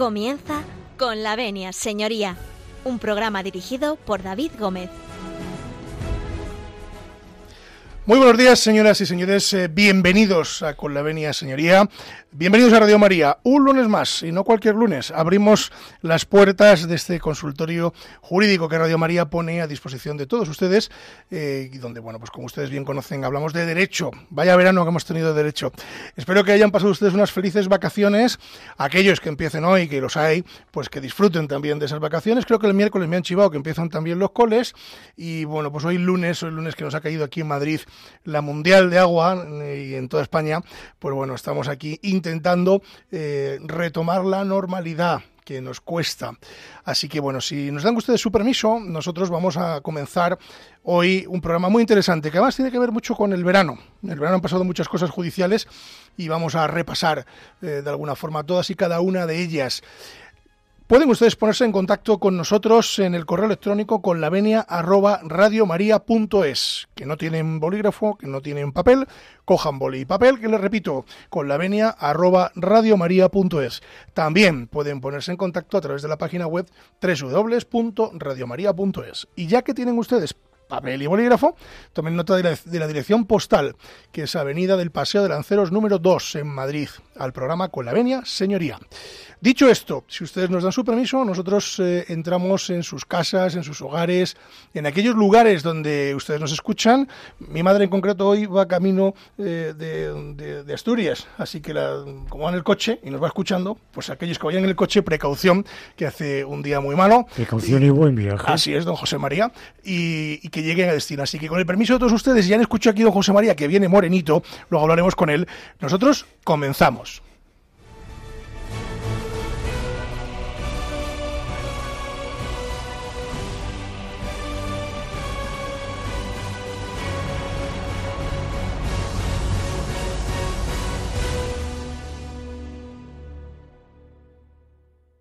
Comienza con la venia, señoría, un programa dirigido por David Gómez. Muy buenos días, señoras y señores. Eh, bienvenidos a Con la Venia, señoría. Bienvenidos a Radio María. Un lunes más, y no cualquier lunes. Abrimos las puertas de este consultorio jurídico que Radio María pone a disposición de todos ustedes, eh, donde, bueno, pues como ustedes bien conocen, hablamos de derecho. Vaya verano que hemos tenido de derecho. Espero que hayan pasado ustedes unas felices vacaciones. Aquellos que empiecen hoy, que los hay, pues que disfruten también de esas vacaciones. Creo que el miércoles me han chivado que empiezan también los coles. Y bueno, pues hoy lunes, hoy lunes que nos ha caído aquí en Madrid la Mundial de Agua eh, y en toda España, pues bueno, estamos aquí intentando eh, retomar la normalidad que nos cuesta. Así que bueno, si nos dan ustedes su permiso, nosotros vamos a comenzar hoy un programa muy interesante que además tiene que ver mucho con el verano. En el verano han pasado muchas cosas judiciales y vamos a repasar eh, de alguna forma todas y cada una de ellas. Pueden ustedes ponerse en contacto con nosotros en el correo electrónico con la venia arroba radiomaria.es. Que no tienen bolígrafo, que no tienen papel, cojan boli y papel, que les repito, con la venia arroba radiomaria.es. También pueden ponerse en contacto a través de la página web www.radiomaria.es. Y ya que tienen ustedes papel y bolígrafo, tomen nota de la, de la, dirección postal, que es Avenida del Paseo de Lanceros número 2 en Madrid, al programa Con la Venia, señoría. Dicho esto, si ustedes nos dan su permiso, nosotros eh, entramos en sus casas, en sus hogares, en aquellos lugares donde ustedes nos escuchan. Mi madre en concreto hoy va camino eh, de, de, de, Asturias, así que la, como va en el coche y nos va escuchando, pues aquellos que vayan en el coche, precaución, que hace un día muy malo. Precaución y, y buen viaje. Así es, don José María, y, y, que lleguen a destino. Así que con el permiso de todos ustedes, ya han escuchado aquí don José María, que viene morenito, luego hablaremos con él. Nosotros comenzamos.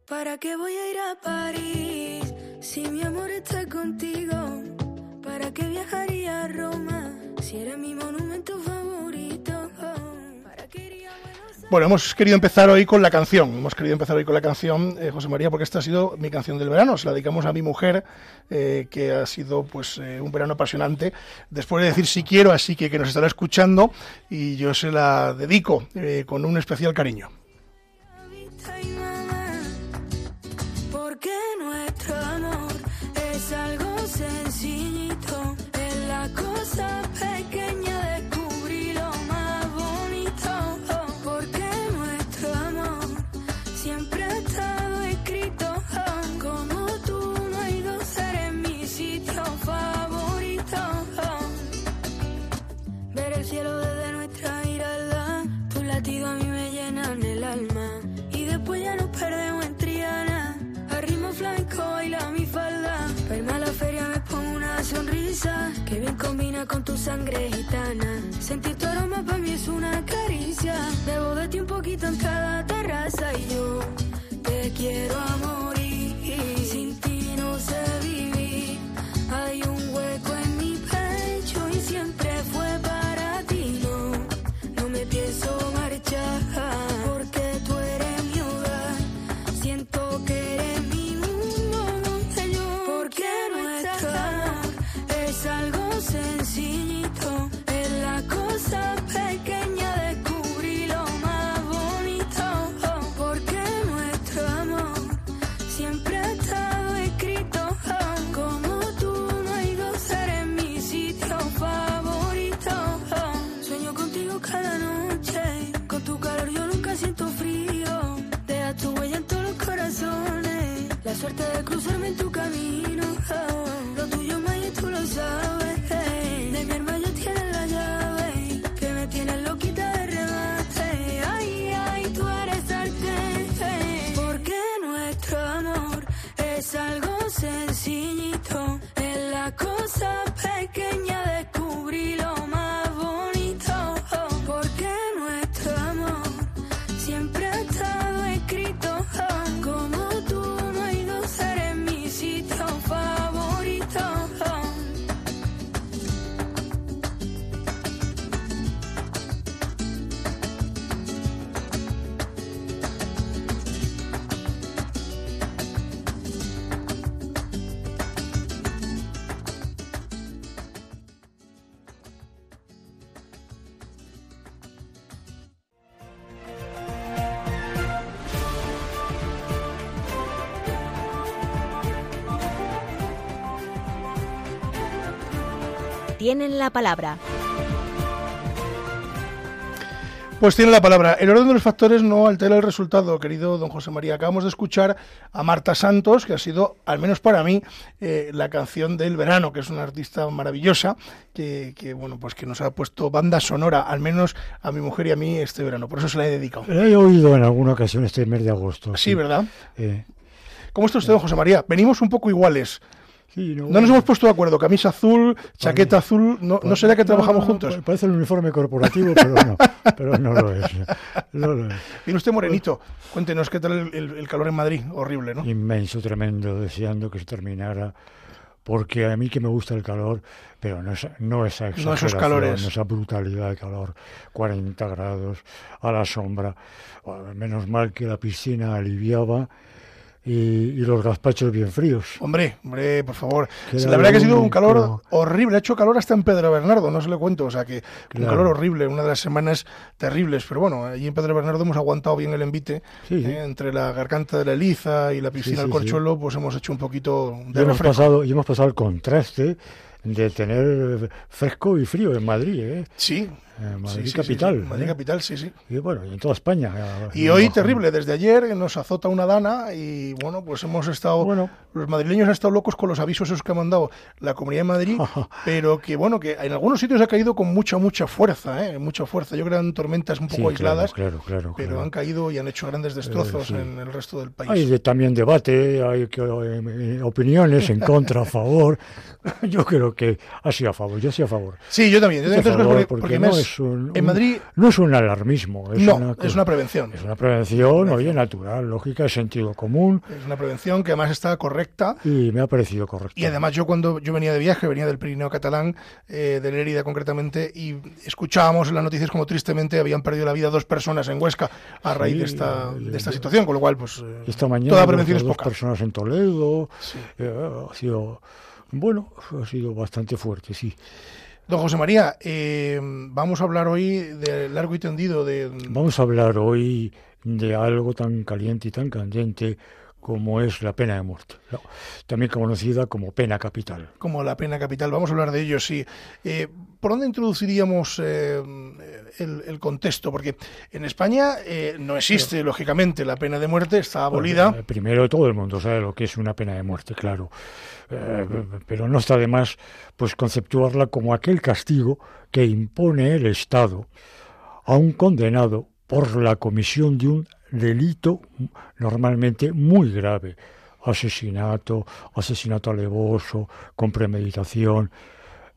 ¿Para qué voy a ir a París si mi amor está contigo? ¿Para qué viajaría a Roma si eres mi monumento favorito? ¿Para qué iría a Buenos Bueno, hemos querido empezar hoy con la canción. Hemos querido empezar hoy con la canción, eh, José María, porque esta ha sido mi canción del verano. Se la dedicamos a mi mujer, eh, que ha sido pues eh, un verano apasionante. Después de decir si quiero, así que que nos estará escuchando y yo se la dedico con un especial cariño. Porque nuestro amor es algo sencillito, es la cosa que bien combina con tu sangre gitana. Sentir tu aroma para mí es una caricia. Debo de ti un poquito en cada terraza y yo te quiero a tienen la palabra. Pues tiene la palabra. El orden de los factores no altera el resultado, querido don José María. Acabamos de escuchar a Marta Santos, que ha sido, al menos para mí, eh, la canción del verano, que es una artista maravillosa, que, que, bueno, pues que nos ha puesto banda sonora, al menos a mi mujer y a mí este verano. Por eso se la he dedicado. La he oído en alguna ocasión este mes de agosto. Sí, ¿verdad? Eh, ¿Cómo está usted, don José María? Venimos un poco iguales. Sí, No nos hemos puesto de acuerdo. Camisa azul, chaqueta azul. ¿No, ¿no será que trabajamos no, juntos? pa- Parece el uniforme corporativo, pero no, pero no lo es. No lo es. Viene usted morenito. Cuéntenos qué tal el, el- calor en Madrid. Horrible, ¿no? Inmenso, tremendo, deseando que se terminara. Porque a mí que me gusta el calor, pero no, esa, no esa esos exageración, calores. no esa brutalidad de calor, 40 grados a la sombra. Menos mal que la piscina aliviaba y, y los gazpachos bien fríos. Hombre, hombre, por favor. Queda la verdad que ha sido un calor horrible. Ha hecho calor hasta en Pedro Bernardo, no se le cuento. O sea que un calor horrible, una de las semanas terribles. Pero bueno, allí en Pedro Bernardo hemos aguantado bien el envite. Sí, sí. ¿eh? Entre la garganta de la Eliza y la piscina del sí, Corchuelo, pues hemos hecho un poquito Y de hemos, refresco. pasado, y hemos pasado el contraste de tener fresco y frío en Madrid, ¿eh? Sí. En Madrid sí, sí, sí, capital. sí. Madrid ¿eh? capital, sí, sí. Y bueno, y en toda España. Y hoy terrible, desde ayer nos azota una dana y bueno, pues hemos estado, Bueno. los madrileños han estado locos con los avisos esos que ha mandado la Comunidad de Madrid, pero que bueno, que en algunos sitios ha caído con mucha, mucha fuerza, ¿eh? mucha fuerza. Yo creo que eran tormentas un poco aisladas, Claro, claro, pero claro. han caído y han hecho grandes destrozos en el resto del país. Hay de- también debate, hay que, eh, opiniones en contra, a favor. Yo creo que ha sido a favor, yo sí a favor. Sí, yo también. Yo a favor, porque, porque porque no me- es un- en un- Madrid No es un alarmismo, es, no, una, es una prevención. es una prevención, oye, natural, lógica, de sentido común, Es una prevención que además está correcta. y me ha parecido correcto. Y además yo cuando yo venía de viaje, venía del Pirineo catalán, eh, de Lérida concretamente, y escuchábamos en las noticias como tristemente habían perdido la vida dos personas en Huesca a raíz de, esta, y- de esta situación, con lo cual pues eh, Esta mañana toda dos- prevención es dos poca. personas en Toledo, Sí. eh, ha sido, bueno, ha sido bastante fuerte, sí. Don José María, eh, vamos a hablar hoy de largo y tendido Vamos a hablar hoy de algo tan caliente y tan candente como es la pena de muerte, ¿no? también conocida como pena capital. como la pena capital. Vamos a hablar de ello, sí. Eh, ¿Por dónde introduciríamos eh, el, el contexto? Porque en España eh, no existe, lógicamente, la pena de muerte, está abolida. Bueno, eh, primero todo el mundo sabe lo que es una pena de muerte, claro, pero no está de más pues conceptuarla como aquel castigo que impone el Estado a un condenado por la comisión de un delito normalmente muy grave, asesinato, asesinato alevoso, con premeditación,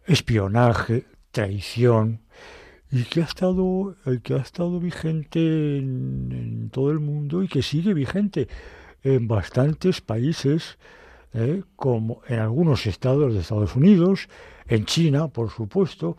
espionaje, traición, y que ha estado, que ha estado vigente en, en todo el mundo y que sigue vigente en bastantes países, eh, como en algunos estados de Estados Unidos, en China, por supuesto,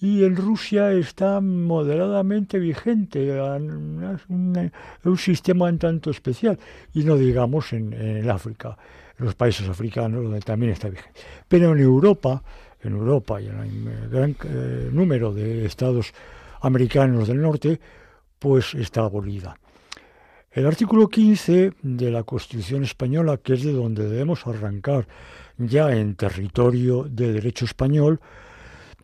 y en Rusia está moderadamente vigente, es un, un sistema un tanto especial, y no digamos en, en África, en los países africanos, donde también está vigente. Pero en Europa, en Europa y en el gran eh, número de estados americanos del norte, pues está abolida. El artículo 15 de la Constitución española, que es de donde debemos arrancar ya en territorio de derecho español,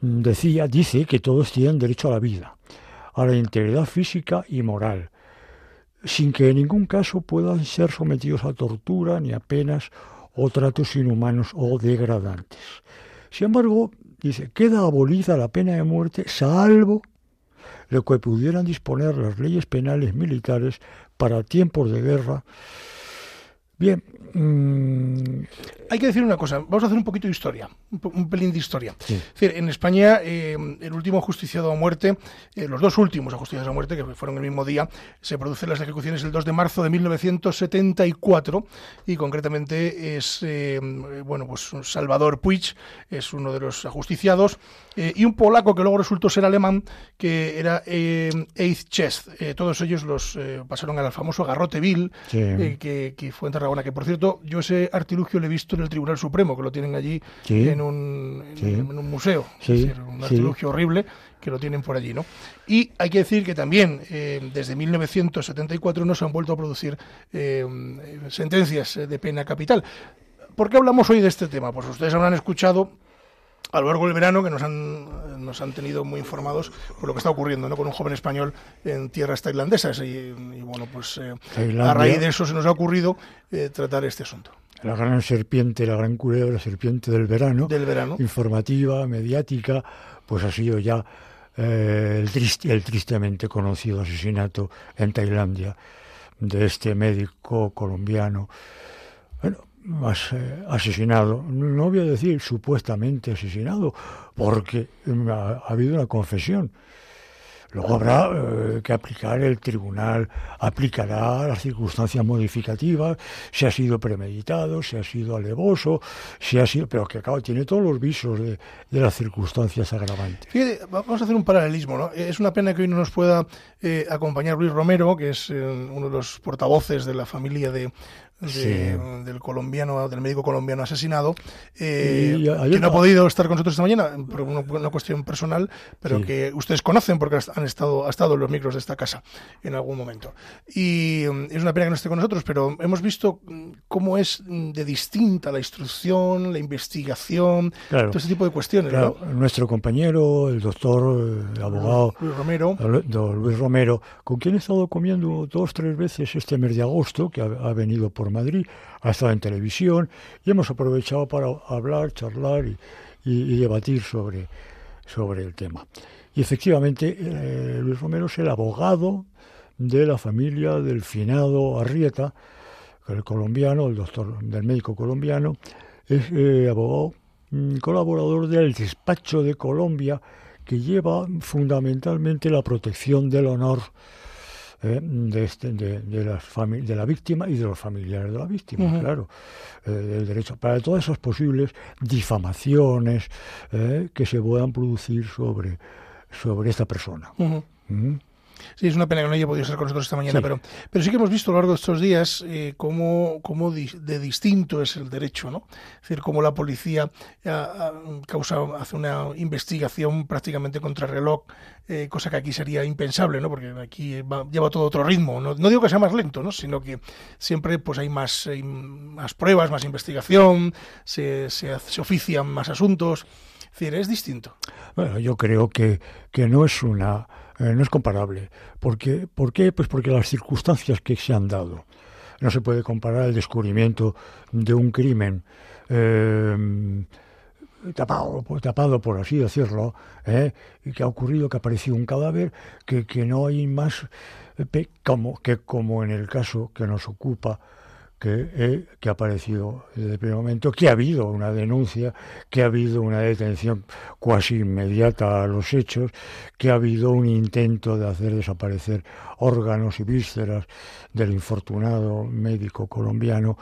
decía, dice que todos tienen derecho a la vida, a la integridad física y moral, sin que en ningún caso puedan ser sometidos a tortura ni a penas o tratos inhumanos o degradantes. Sin embargo, dice, queda abolida la pena de muerte salvo lo que pudieran disponer las leyes penales militares para tiempos de guerra. Bien, mmm, Hay que decir una cosa, vamos a hacer un poquito de historia, un, pelín de historia. Sí. Es decir, en España, eh, el último ajusticiado a muerte, eh, los dos últimos ajusticiados a muerte, que fueron el mismo día, se producen las ejecuciones el 2 de marzo de 1974 y concretamente es, eh, bueno, pues Salvador Puig es uno de los ajusticiados y un polaco que luego resultó ser alemán, que era Eith Chest. Eh, todos ellos los pasaron al famoso garrote vil, Sí. que, que fue en Tarragona, que por cierto, yo ese artilugio lo he visto en el Tribunal Supremo, que lo tienen allí Sí. en, un, en, Sí. en un museo. Sí, Es decir, un artilugio horrible que lo tienen por allí, ¿no? Y hay que decir que también eh, desde 1974 no se han vuelto a producir eh, sentencias de pena capital. ¿Por qué hablamos hoy de este tema? Pues ustedes habrán escuchado a lo largo del verano que nos han, nos han tenido muy informados por lo que está ocurriendo ¿no? con un joven español en tierras tailandesas. Y, y bueno, pues eh, a raíz de eso se nos ha ocurrido eh, tratar este asunto La gran serpiente, la gran culebra, la serpiente del verano, del verano. informativa, mediática, pues ha sido ya eh, el, triste- el tristemente conocido asesinato en Tailandia de este médico colombiano. Más eh, asesinado, no voy a decir supuestamente asesinado, porque ha, ha habido una confesión. Luego habrá eh, que aplicar el tribunal, aplicará las circunstancias modificativas, si ha sido premeditado, si ha sido alevoso, si ha sido, pero que claro, tiene todos los visos de, las circunstancias agravantes. Vamos a hacer un paralelismo. ¿no? Es una pena que hoy no nos pueda eh, acompañar Luis Romero, que es uno de los portavoces de la familia de, de- Sí. del colombiano, del médico colombiano asesinado, eh, que no ha podido estar con nosotros esta mañana por una, una cuestión personal, pero Sí. que ustedes conocen porque han estado, ha estado en los micros de esta casa en algún momento. Y mm, es una pena que no esté con nosotros, pero hemos visto mm, cómo es mm, de distinta la instrucción, la investigación, Claro. todo ese tipo de cuestiones. Claro, ¿no? nuestro compañero, el doctor, el abogado Luis Romero. Don Luis Romero, con quien he estado comiendo dos, tres veces este mes de agosto, que ha, ha venido por Madrid, ha estado en televisión, y hemos aprovechado para hablar, charlar y, debatir sobre, sobre el tema. Y efectivamente, eh, Luis Romero es el abogado de la familia del finado Arrieta, el colombiano, el doctor del médico colombiano, es eh, abogado mm, colaborador del despacho de Colombia que lleva fundamentalmente la protección del honor eh, de, este- de, de las de la víctima y de los familiares de la víctima, claro, eh, del derecho. Para todas esas posibles difamaciones eh, que se puedan producir sobre, sobre esta persona. ¿Mm? Sí, es una pena que no haya podido estar con nosotros esta mañana, Sí. pero, pero sí que hemos visto a lo largo de estos días eh, cómo, cómo di- de distinto es el derecho, ¿no? Es decir, cómo la policía ah, causa, hace una investigación prácticamente contra reloj, eh, cosa que aquí sería impensable, ¿no? Porque aquí va- lleva todo otro ritmo. No, no digo que sea más lento, ¿no? Sino que siempre pues hay más, hay más pruebas, más investigación, se, se ofician más asuntos. Es decir, es distinto. Bueno, yo creo que, que no es una eh, no es comparable. Porque, ¿Por qué? Pues porque las circunstancias que se han dado. No se puede comparar el descubrimiento de un crimen eh, tapado, tapado, por así decirlo, ¿eh? que ha ocurrido que ha aparecido un cadáver, que, que no hay más eh, como, que como en el caso que nos ocupa, que, eh, que ha aparecido desde el primer momento, que ha habido una denuncia, que ha habido una detención cuasi inmediata a los hechos, que ha habido un intento de hacer desaparecer órganos y vísceras del infortunado médico colombiano.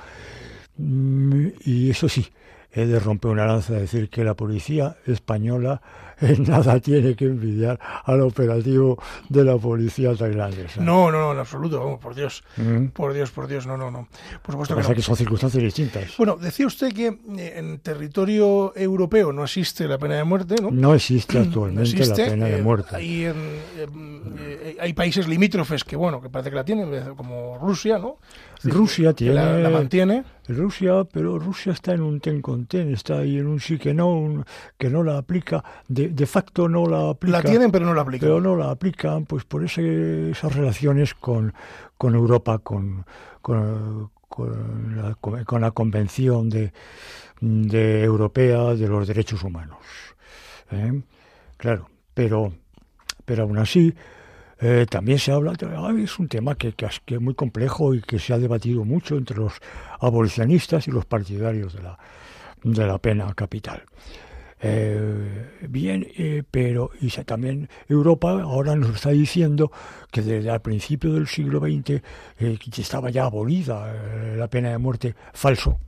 Mm, Y eso sí, he de romper una lanza de decir que la policía española en nada tiene que envidiar al operativo de la policía tailandesa. No, no, no, en absoluto, vamos, por Dios. Mm. Por Dios, por Dios, no, no, no. Por supuesto que que pasa no. es que son circunstancias distintas. Bueno, decía usted que eh, en territorio europeo no existe la pena de muerte, ¿no? No existe No actualmente existe, la pena eh, de muerte. Hay, en, em, eh, hay países limítrofes que, bueno, que parece que la tienen, eh, como Rusia, ¿no? Rusia la, tiene- la mantiene. Rusia, pero Rusia está en un ten con ten, está ahí en un sí que no, un- que no la aplica, de, de facto no la aplica. La tienen, pero no la aplican. pero no la aplican pues por ese- esas relaciones con, con Europa, con, con, con la, con la Convención de, de Europea de los Derechos Humanos. ¿eh? Claro, pero, pero aún así eh, también se habla, es un tema que, es muy complejo y que se ha debatido mucho entre los abolicionistas y los partidarios de la, de la pena capital. Eh, bien, eh, pero y también Europa ahora nos está diciendo que desde el principio del siglo XX eh, estaba ya abolida eh, la pena de muerte. Falso.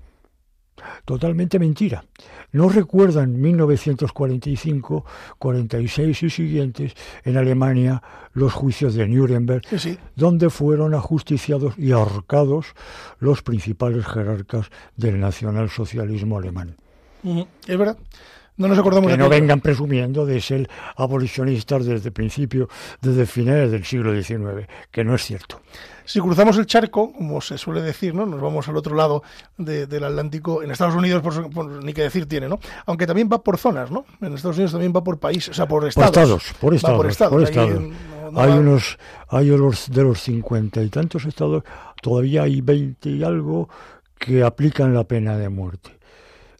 Totalmente mentira. No recuerdan 1945, 46 y siguientes en Alemania los juicios de Nuremberg, Sí, sí. donde fueron ajusticiados y ahorcados los principales jerarcas del nacionalsocialismo alemán. Ujú, Es verdad. No nos acordamos que de no aquello. vengan presumiendo de ser abolicionistas desde el principio, desde finales del siglo XIX, que no es cierto. Si cruzamos el charco, como se suele decir, ¿no? Nos vamos al otro lado de- del Atlántico. En Estados Unidos, por, ni que decir tiene, ¿no? Aunque también va por zonas, ¿no? En Estados Unidos también va por países, o sea, por Por estados. estados, por estados, por estados. por Ahí estados. no- no hay va- unos, hay unos de los cincuenta y tantos estados, todavía hay veinte y algo que aplican la pena de muerte.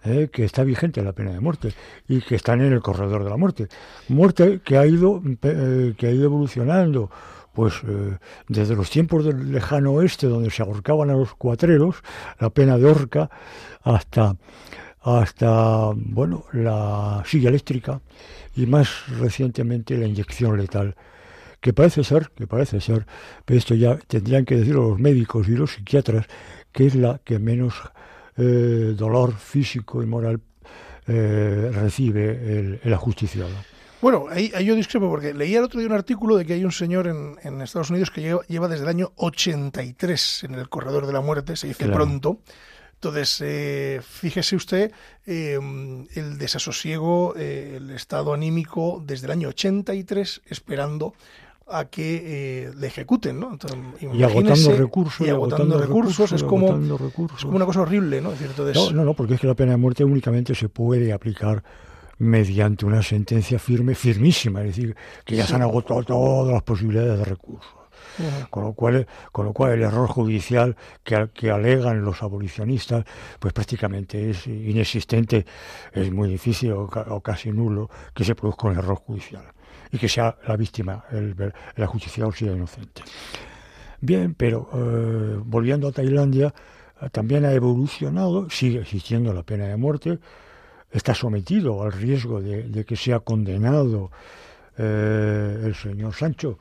¿Eh? que está vigente la pena de muerte y que están en el corredor de la muerte. Muerte que ha ido, eh, que ha ido evolucionando pues eh, desde los tiempos del lejano oeste donde se ahorcaban a los cuatreros, la pena de horca, hasta hasta bueno la silla eléctrica y más recientemente la inyección letal que parece ser que parece ser pero esto ya tendrían que decirlo los médicos y los psiquiatras que es la que menos eh, dolor físico y moral eh, recibe el, el ajusticiado Bueno, ahí, ahí yo discrepo porque leí el otro día un artículo de que hay un señor en, en Estados Unidos que lleva, lleva desde el año 83 en el corredor de la muerte, se dice Claro. pronto. Entonces, eh, fíjese usted eh, el desasosiego, eh, el estado anímico desde el año 83 esperando a que eh, le ejecuten, ¿no? Entonces, y agotando recursos y agotando, recursos, es como agotando recursos. es como una cosa horrible, ¿no? Entonces, No, no, no, porque es que la pena de muerte únicamente se puede aplicar mediante una sentencia firme, firmísima, es decir, que ya se han agotado todas las posibilidades de recursos. Con lo cual, con lo cual el error judicial que, que alegan los abolicionistas, pues prácticamente es inexistente, es muy difícil o, o casi nulo que se produzca un error judicial y que sea la víctima, el, el ajusticiado sea inocente. Bien, pero eh, volviendo a Tailandia, eh, también ha evolucionado, sigue existiendo la pena de muerte, está sometido al riesgo de, que sea condenado eh, el señor Sancho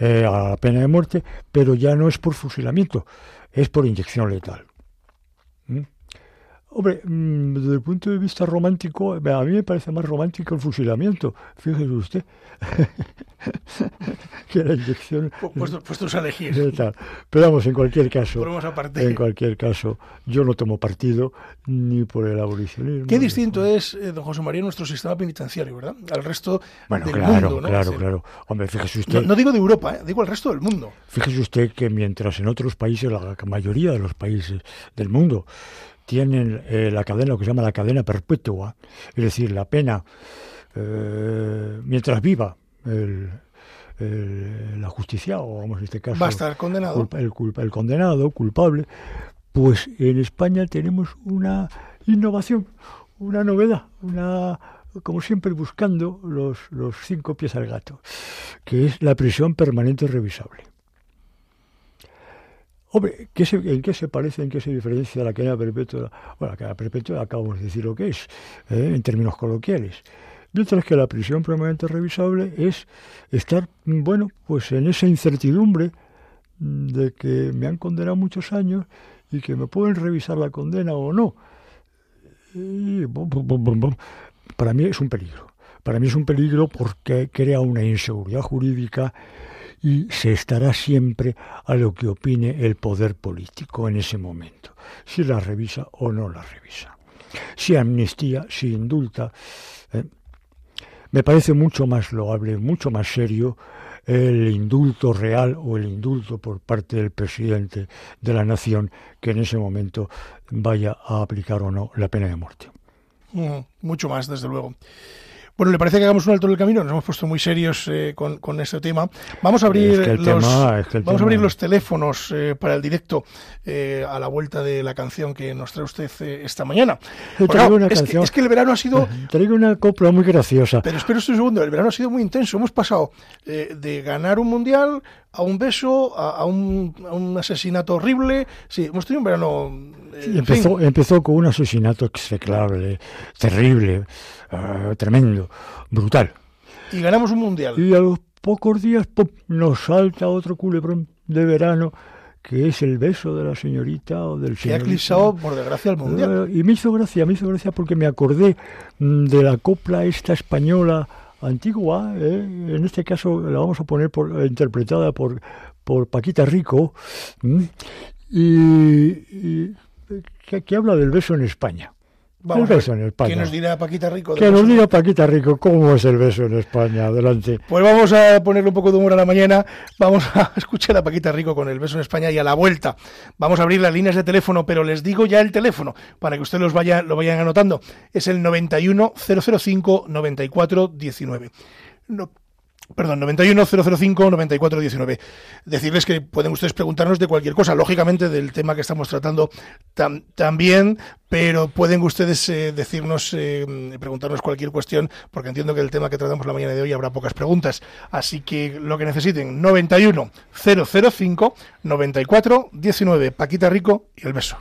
a la pena de muerte, pero ya no es por fusilamiento, es por inyección letal. Hombre, mm, desde el punto de vista romántico, a mí me parece más romántico el fusilamiento, fíjese usted, que la inyección pu- puestos, puestos a elegir. Pero vamos, en cualquier caso, en cualquier caso, yo no tomo partido ni por el abolicionismo. Qué distinto por- es, eh, don José María, nuestro sistema penitenciario, ¿verdad? Al resto Bueno, del claro, mundo, ¿no? claro, claro. Hombre, fíjese No, usted, no digo de Europa, ¿eh? digo al resto del mundo. fíjese usted que mientras en otros países, la mayoría de los países del mundo, tienen eh, la cadena, lo que se llama la cadena perpetua, es decir, la pena eh, mientras viva el, el, el ajusticiado, vamos en este caso, Va a estar condenado. culpa- el, culpa- el condenado, culpable, pues en España tenemos una innovación, una novedad, una como siempre buscando los, los cinco pies al gato, que es la prisión permanente revisable. Hombre, ¿qué se- ¿en qué se parece, en qué se diferencia la cadena perpetua? Bueno, la cadena perpetua acabamos de decir lo que es, ¿eh? en términos coloquiales. Mientras que la prisión permanente revisable es estar, bueno, pues en esa incertidumbre de que me han condenado muchos años y que me pueden revisar la condena o no. Para mí es un peligro. Para mí es un peligro porque crea una inseguridad jurídica y se estará siempre a lo que opine el poder político en ese momento, si la revisa o no la revisa, si amnistía, si indulta. ¿eh? Me parece mucho más loable, mucho más serio el indulto real o el indulto por parte del presidente de la nación que en ese momento vaya a aplicar o no la pena de muerte. Mm, mucho más, desde luego. Bueno, ¿le parece que hagamos un alto en el camino? Nos hemos puesto muy serios eh, con, con este tema. Vamos a abrir, Es que los, tema- es que el vamos a abrir los teléfonos eh, para el directo eh, a la vuelta de la canción que nos trae usted eh, esta mañana. Traigo claro, una es, que, canción- es que el verano ha sido... Traigo una copla muy graciosa. Pero espera un segundo, el verano ha sido muy intenso. Hemos pasado de ganar un mundial a un beso, a, a un, a un asesinato horrible. Sí, hemos tenido un verano... eh, Sí, empezó, fin. empezó con un asesinato execrable, terrible, ah, tremendo, brutal. Y ganamos un mundial. Y a los pocos días ¡pum! nos salta otro culebrón de verano, que es el beso de la señorita o del Que ha señor. eclipsado, por desgracia, el mundial. y me hizo gracia, me hizo gracia porque me acordé mm, de la copla esta española antigua, ¿eh? en este caso la vamos a poner por, interpretada por, por Paquita Rico, y que, que habla del beso en España. Vamos el beso en España. ¿Qué nos dirá Paquita Rico? Que nos diga Paquita Rico cómo es el beso en España. Adelante. Pues vamos a ponerle un poco de humor a la mañana. Vamos a escuchar a Paquita Rico con el beso en España y a la vuelta. Vamos a abrir las líneas de teléfono, pero les digo ya el teléfono para que ustedes los vaya, lo vayan anotando. Es el 91 005 94 19. No, Perdón, 91 005 94 19. Decirles que pueden ustedes preguntarnos de cualquier cosa, lógicamente del tema que estamos tratando tam- también, pero pueden ustedes eh, decirnos, eh, preguntarnos cualquier cuestión, porque entiendo que el tema que tratamos la mañana de hoy habrá pocas preguntas. Así que lo que necesiten, 91 005 94 19. Paquita Rico y el beso.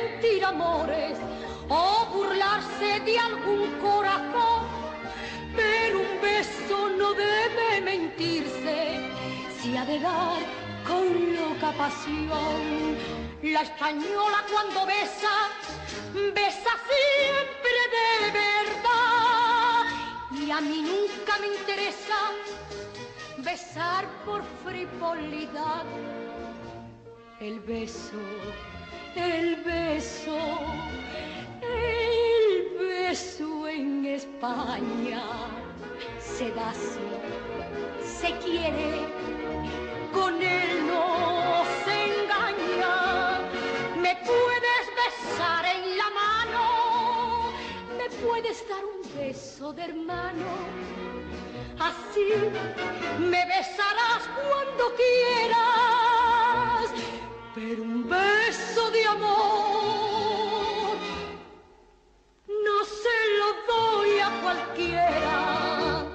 Mentir amores o burlarse de algún corazón, pero un beso no debe mentirse si ha de dar con loca pasión. La española cuando besa, besa siempre de verdad y a mí nunca me interesa besar por frivolidad. El beso, el beso, el beso en España se da se quiere, con él no se engaña. Me puedes besar en la mano, me puedes dar un beso de hermano. Así me besarás cuando quieras, pero un beso de amor no se lo doy a cualquiera.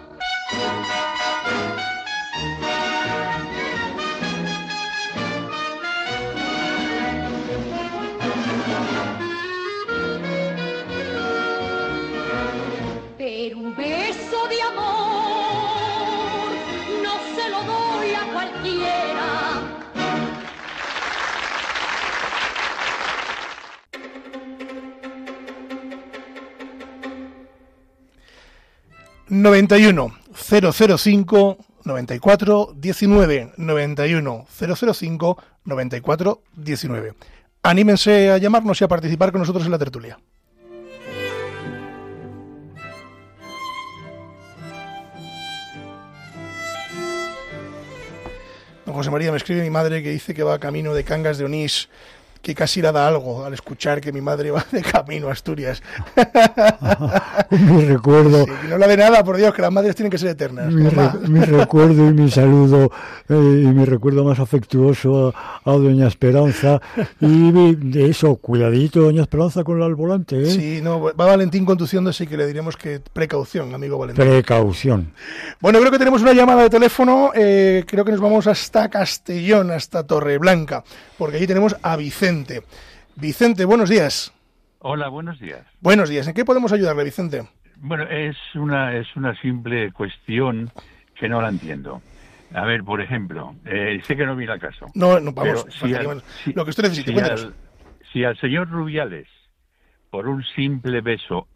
91 005 94 19 91 005 94 19. Anímense a llamarnos y a participar con nosotros en la tertulia. Don José María, me escribe mi madre que dice que va camino de Cangas de Onís, que casi le da algo al escuchar que mi madre va de camino a Asturias. mi recuerdo, Sí, no habla de nada, por Dios, que las madres tienen que ser eternas. mi, re- mi recuerdo y mi saludo eh, y mi recuerdo más afectuoso a, a doña Esperanza y mi- de eso, cuidadito doña Esperanza con el volante, ¿eh? Sí, no, va Valentín conduciéndose y que le diremos que precaución, amigo Valentín. Precaución. Bueno, creo que tenemos una llamada de teléfono. eh, creo que nos vamos hasta Castellón, hasta Torreblanca, porque allí tenemos a Vicente. Vicente, buenos días. Hola, buenos días. Buenos días. ¿En qué podemos ayudarle, Vicente? Bueno, es una, es una simple cuestión que no la entiendo. A ver, por ejemplo, eh, sé que no viene al caso. No, no, vamos. Si al- si- Lo que usted necesite, si al, si al señor Rubiales, por un simple beso,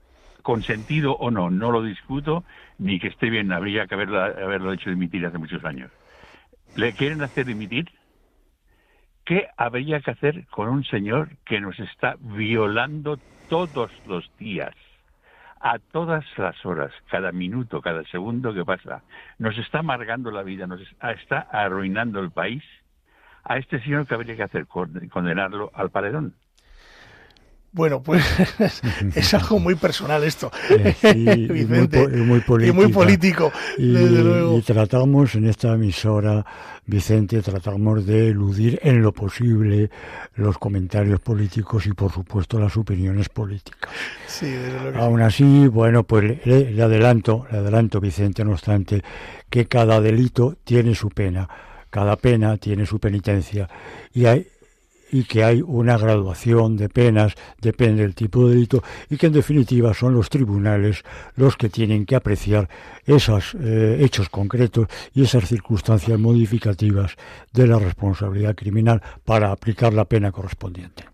consentido o no, no lo discuto, ni que esté bien, habría que haberlo, haberlo hecho dimitir hace muchos años. ¿Le quieren hacer dimitir? ¿Qué habría que hacer con un señor que nos está violando todos los días? A todas las horas, cada minuto, cada segundo que pasa, nos está amargando la vida, nos es- está arruinando el país. A este señor que habría que hacer Con- condenarlo al paredón. Bueno, pues es algo muy personal esto, sí, Vicente. y muy y muy político, Y, desde luego. y tratamos en esta emisora, Vicente, tratamos de eludir en lo posible los comentarios políticos y, por supuesto, las opiniones políticas. Sí, desde luego. Aún así, bueno, pues le, le adelanto, le adelanto, Vicente, no obstante, que cada delito tiene su pena, cada pena tiene su penitencia y hay y que hay una graduación de penas, depende del tipo de delito, y que en definitiva son los tribunales los que tienen que apreciar esos eh, hechos concretos y esas circunstancias modificativas de la responsabilidad criminal para aplicar la pena correspondiente.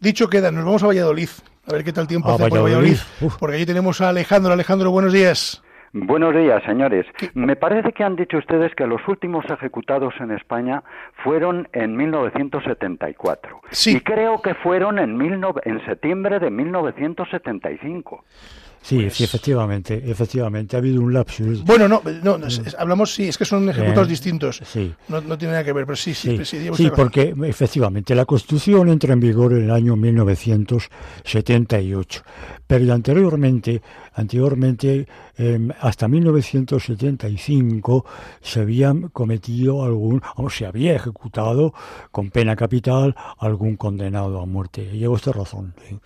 Dicho queda, nos vamos a Valladolid. A ver qué tal tiempo A hace por Valladolid. Valladolid. Uf. Porque allí tenemos a Alejandro. Alejandro, buenos días. Buenos días, señores. Me parece que han dicho ustedes que los últimos ejecutados en España fueron en 1974. Sí. Y creo que fueron en, mil no- en septiembre de 1975. Sí, sí, efectivamente, efectivamente, ha habido un lapsus. Bueno, no, no, es- hablamos, sí, es que son ejecutados Eh, distintos. sí. No, no tiene nada que ver, pero sí, sí, Sí, sí, sí, porque efectivamente la Constitución entra en vigor en el año 1978, pero anteriormente, anteriormente eh, hasta 1975 se habían cometido algún, o se había ejecutado con pena capital algún condenado a muerte. Lleva usted razón. sí.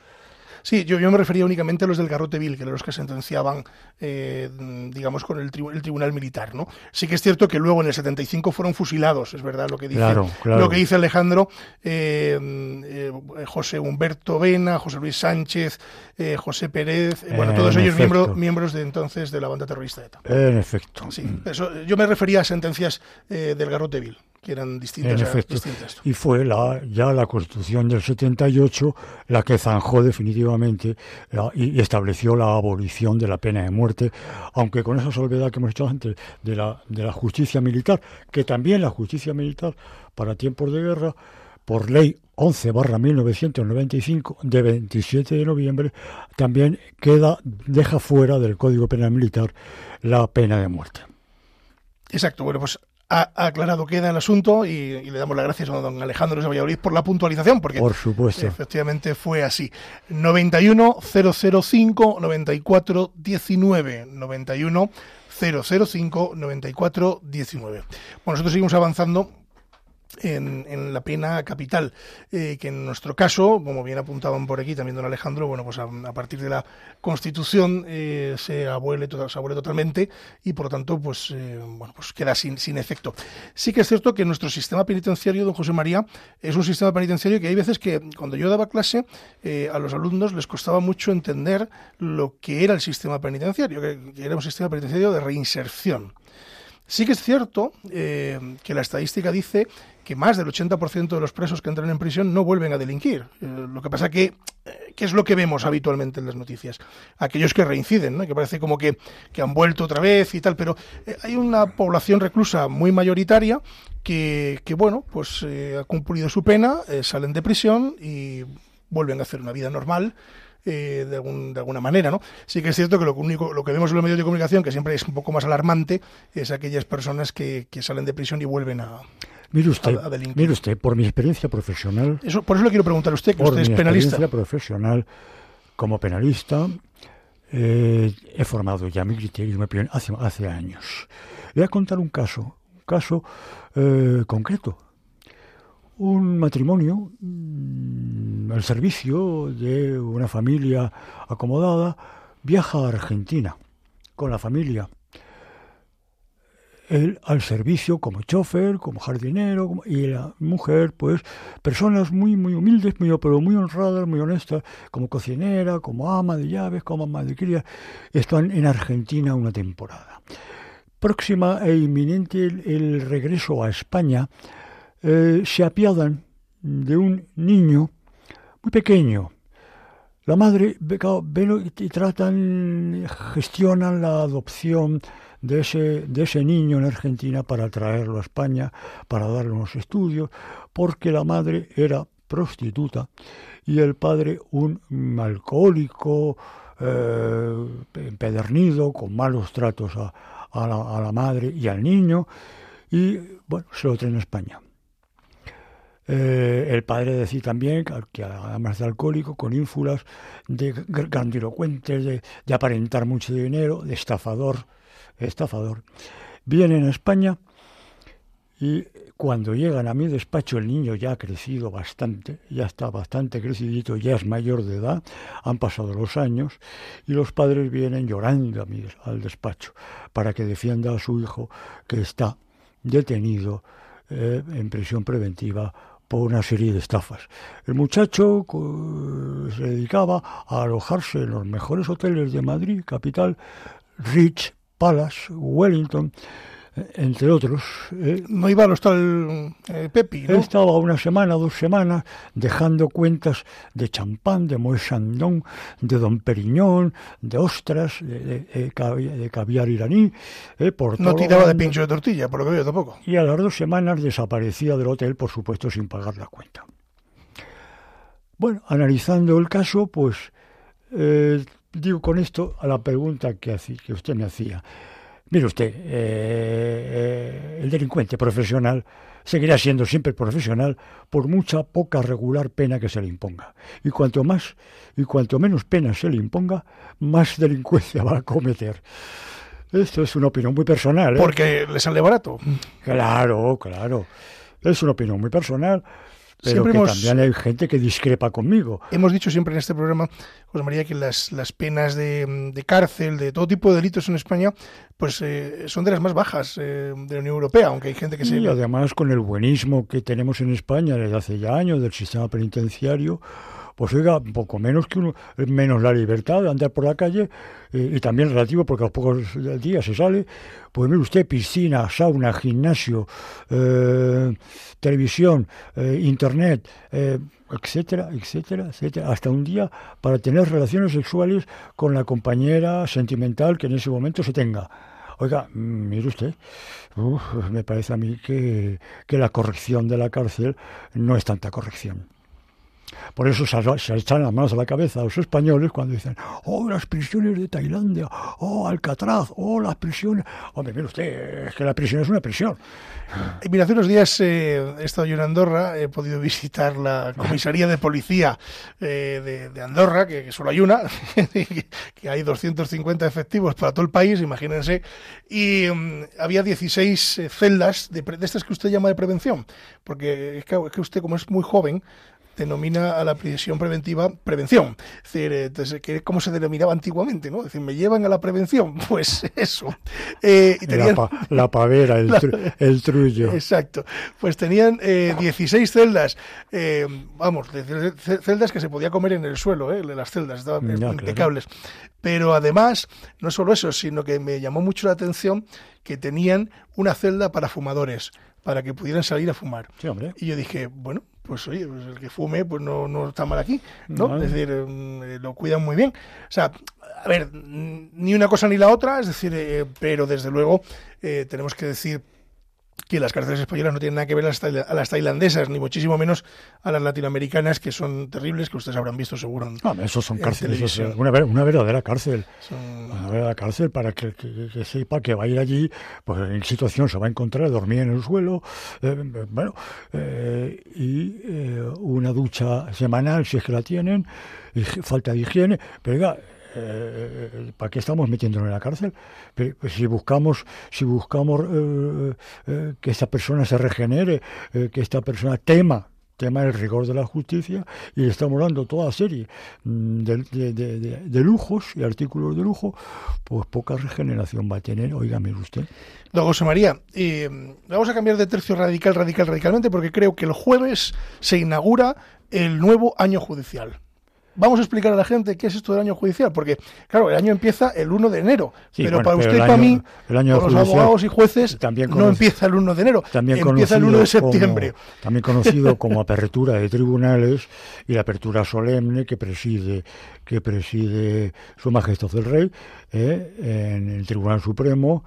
Sí, yo, yo me refería únicamente a los del garrote vil, que eran los que sentenciaban, eh, digamos, con el, tribu- el tribunal militar, ¿no? Sí que es cierto que luego en el 75 fueron fusilados, es verdad lo que dice, Claro, claro. lo que dice Alejandro, eh, eh, José Humberto Vena, José Luis Sánchez, eh, José Pérez, eh, bueno, En todos ellos efecto. miembros, miembros de entonces de la banda terrorista ETA. En efecto. Sí, eso, yo me refería a sentencias eh, del garrote vil, que eran distintas. En efecto. distintas. Y fue la, ya la Constitución del 78 la que zanjó definitivamente la- y, y estableció la abolición de la pena de muerte, aunque con esa salvedad que hemos hecho antes de la, de la justicia militar, que también la justicia militar para tiempos de guerra, por ley 11 barra 1995 de 27 de noviembre, también queda, deja fuera del Código Penal Militar la pena de muerte. Exacto, bueno, pues ha, aclarado queda el asunto y, y le damos las gracias a don Alejandro de Valladolid por la puntualización, porque Por supuesto. efectivamente fue así. 91 005 94 19 91 005 94 19. Bueno, nosotros seguimos avanzando en, la pena capital, eh, que en nuestro caso, como bien apuntaban por aquí también don Alejandro, bueno, pues a, partir de la Constitución eh, se, abuele, se abole totalmente y por lo tanto, pues, eh, bueno, pues queda sin, sin efecto. Sí que es cierto que nuestro sistema penitenciario, don José María, es un sistema penitenciario que hay veces que cuando yo daba clase eh, a los alumnos les costaba mucho entender lo que era el sistema penitenciario, que, era un sistema penitenciario de reinserción. Sí que es cierto que la estadística dice que más del 80% de los presos que entran en prisión no vuelven a delinquir. Eh, lo que pasa que, eh, ¿qué es lo que vemos habitualmente en las noticias? Aquellos que reinciden, ¿no? que parece como que, que han vuelto otra vez y tal, pero eh, hay una población reclusa muy mayoritaria que, que bueno, pues eh, ha cumplido su pena, salen de prisión y vuelven a hacer una vida normal eh, de, algún- de alguna manera, ¿no? Sí que es cierto que lo único, lo que vemos en los medios de comunicación, que siempre es un poco más alarmante, es aquellas personas que, que salen de prisión y vuelven a, Mire usted, a- a delinquir. mire usted, por mi experiencia profesional, Eso, por eso le quiero preguntar a usted, que usted es mi penalista. experiencia profesional como penalista, eh, he formado ya mi criterio, mi opinión, hace, hace años. Le voy a contar un caso, un caso eh, concreto. Un matrimonio mm, al servicio de una familia acomodada viaja a Argentina con la familia. Él al servicio como chofer, como jardinero, y la mujer, pues, personas muy, muy humildes, pero muy honradas, muy honestas, como cocinera, como ama de llaves, como ama de cría, están en Argentina una temporada. Próxima e inminente el, regreso a España, eh, se apiadan de un niño muy pequeño. La madre ven y tratan, gestionan la adopción de ese, de ese niño en Argentina para traerlo a España, para darle unos estudios, porque la madre era prostituta y el padre un alcohólico, eh, empedernido, con malos tratos a, a la, madre y al niño, y bueno, se lo traen a España. Eh, el padre decía también que, además de alcohólico, con ínfulas, de gr- grandilocuentes, de, de aparentar mucho dinero, de estafador, estafador. Vienen a España y cuando llegan a mi despacho el niño ya ha crecido bastante, ya está bastante crecidito, ya es mayor de edad, han pasado los años y los padres vienen llorando a mi, al despacho para que defienda a su hijo que está detenido eh, en prisión preventiva por una serie de estafas. El muchacho se dedicaba a alojarse en los mejores hoteles de Madrid, capital, Rich, Palace, Wellington, eh, entre otros. eh, No iba al hostal eh, Pepi, ¿no? Estaba una semana, dos semanas, dejando cuentas de champán, de Moet Chandon, de Don Periñón, de ostras, de, de- de cavi- de caviar iraní, eh, por No tiraba de pincho de tortilla, por lo que veo tampoco. Y a las dos semanas desaparecía del hotel, por supuesto, sin pagar la cuenta. Bueno, analizando el caso, pues digo con esto a la pregunta que, hací- que usted me hacía. Mire usted, eh, eh, el delincuente profesional seguirá siendo siempre profesional por mucha poca regular pena que se le imponga. Y cuanto más y cuanto menos pena se le imponga, más delincuencia va a cometer. Esto es una opinión muy personal. ¿eh? Porque le sale barato. Claro, claro. Es una opinión muy personal, pero Siempre que hemos- también hay gente que discrepa conmigo. Hemos dicho siempre en este programa, José María, que las, las penas de, de cárcel, de todo tipo de delitos en España, pues eh, son de las más bajas eh, de la Unión Europea, aunque hay gente que se... Y además con el buenismo que tenemos en España desde hace ya años del sistema penitenciario, pues oiga, poco menos que uno, menos la libertad de andar por la calle eh, y también relativo porque a los pocos días se sale, pues mire usted, piscina, sauna, gimnasio, eh, televisión, eh, internet, eh, etcétera, etcétera, etcétera, hasta un día para tener relaciones sexuales con la compañera sentimental que en ese momento se tenga. Oiga, mm, mire usted, me parece a mí que, que la corrección de la cárcel no es tanta corrección. Por eso se, echan las manos a la cabeza a los españoles cuando dicen, oh, las prisiones de Tailandia, oh, Alcatraz, oh, las prisiones. Hombre, mire usted, es que la prisión es una prisión. Y Mira, hace unos días eh, he estado yo en Andorra, he podido visitar la comisaría de policía eh, de, Andorra, que, solo hay una, que hay 250 efectivos para todo el país, imagínense, y mm, había 16 eh, celdas de, de estas que usted llama de prevención, porque es que, es que usted, como es muy joven, denomina a la prisión preventiva prevención. Es decir, eh, entonces, que es como se denominaba antiguamente, ¿no? Es decir, me llevan a la prevención, pues eso. Eh, y La, pa- la pavera, el, tru- el trullo. Exacto. Pues tenían eh, 16 celdas, eh, vamos, celdas que se podía comer en el suelo, eh, las celdas, estaban eh, claro. impecables. Pero además, no solo eso, sino que me llamó mucho la atención que tenían una celda para fumadores, para que pudieran salir a fumar. Sí, hombre. Y yo dije, bueno, pues oye, pues el que fume, pues no, no está mal aquí, ¿no? Es decir, mm, eh, lo cuidan muy bien. O sea, a ver, ni una cosa ni la otra, es decir, eh, pero desde luego eh, tenemos que decir que las cárceles españolas no tienen nada que ver a las, tailandesas, ni muchísimo menos a las latinoamericanas, que son terribles, que ustedes habrán visto seguro. en- No, esos son cárceles, eso es televisión. una, ver- una verdadera cárcel. son- Una verdadera cárcel para que, que- que sepa que va a ir allí, pues en situación se va a encontrar, dormir en el suelo, eh, bueno, eh, y eh, una ducha semanal si es que la tienen, y falta de higiene, pero eh, ¿para qué estamos metiéndonos en la cárcel? Pues, si buscamos, si buscamos eh, eh, que esta persona se regenere, que esta persona tema tema del rigor de la justicia y estamos dando toda serie mm, de, lujos y artículos de lujo, pues poca regeneración va a tener, oígame usted. Don José María, vamos a cambiar de tercio radical, radical, radicalmente, porque creo que el jueves se inaugura el nuevo año judicial. Vamos a explicar a la gente qué es esto del año judicial, porque, claro, el año empieza el 1 de enero, Sí, pero bueno, para usted y para mí, el año por los abogados y jueces, también no empieza el 1 de enero, también empieza el 1 de como- septiembre. también conocido como apertura de tribunales y la apertura solemne que preside que preside Su Majestad el Rey eh, en el Tribunal Supremo,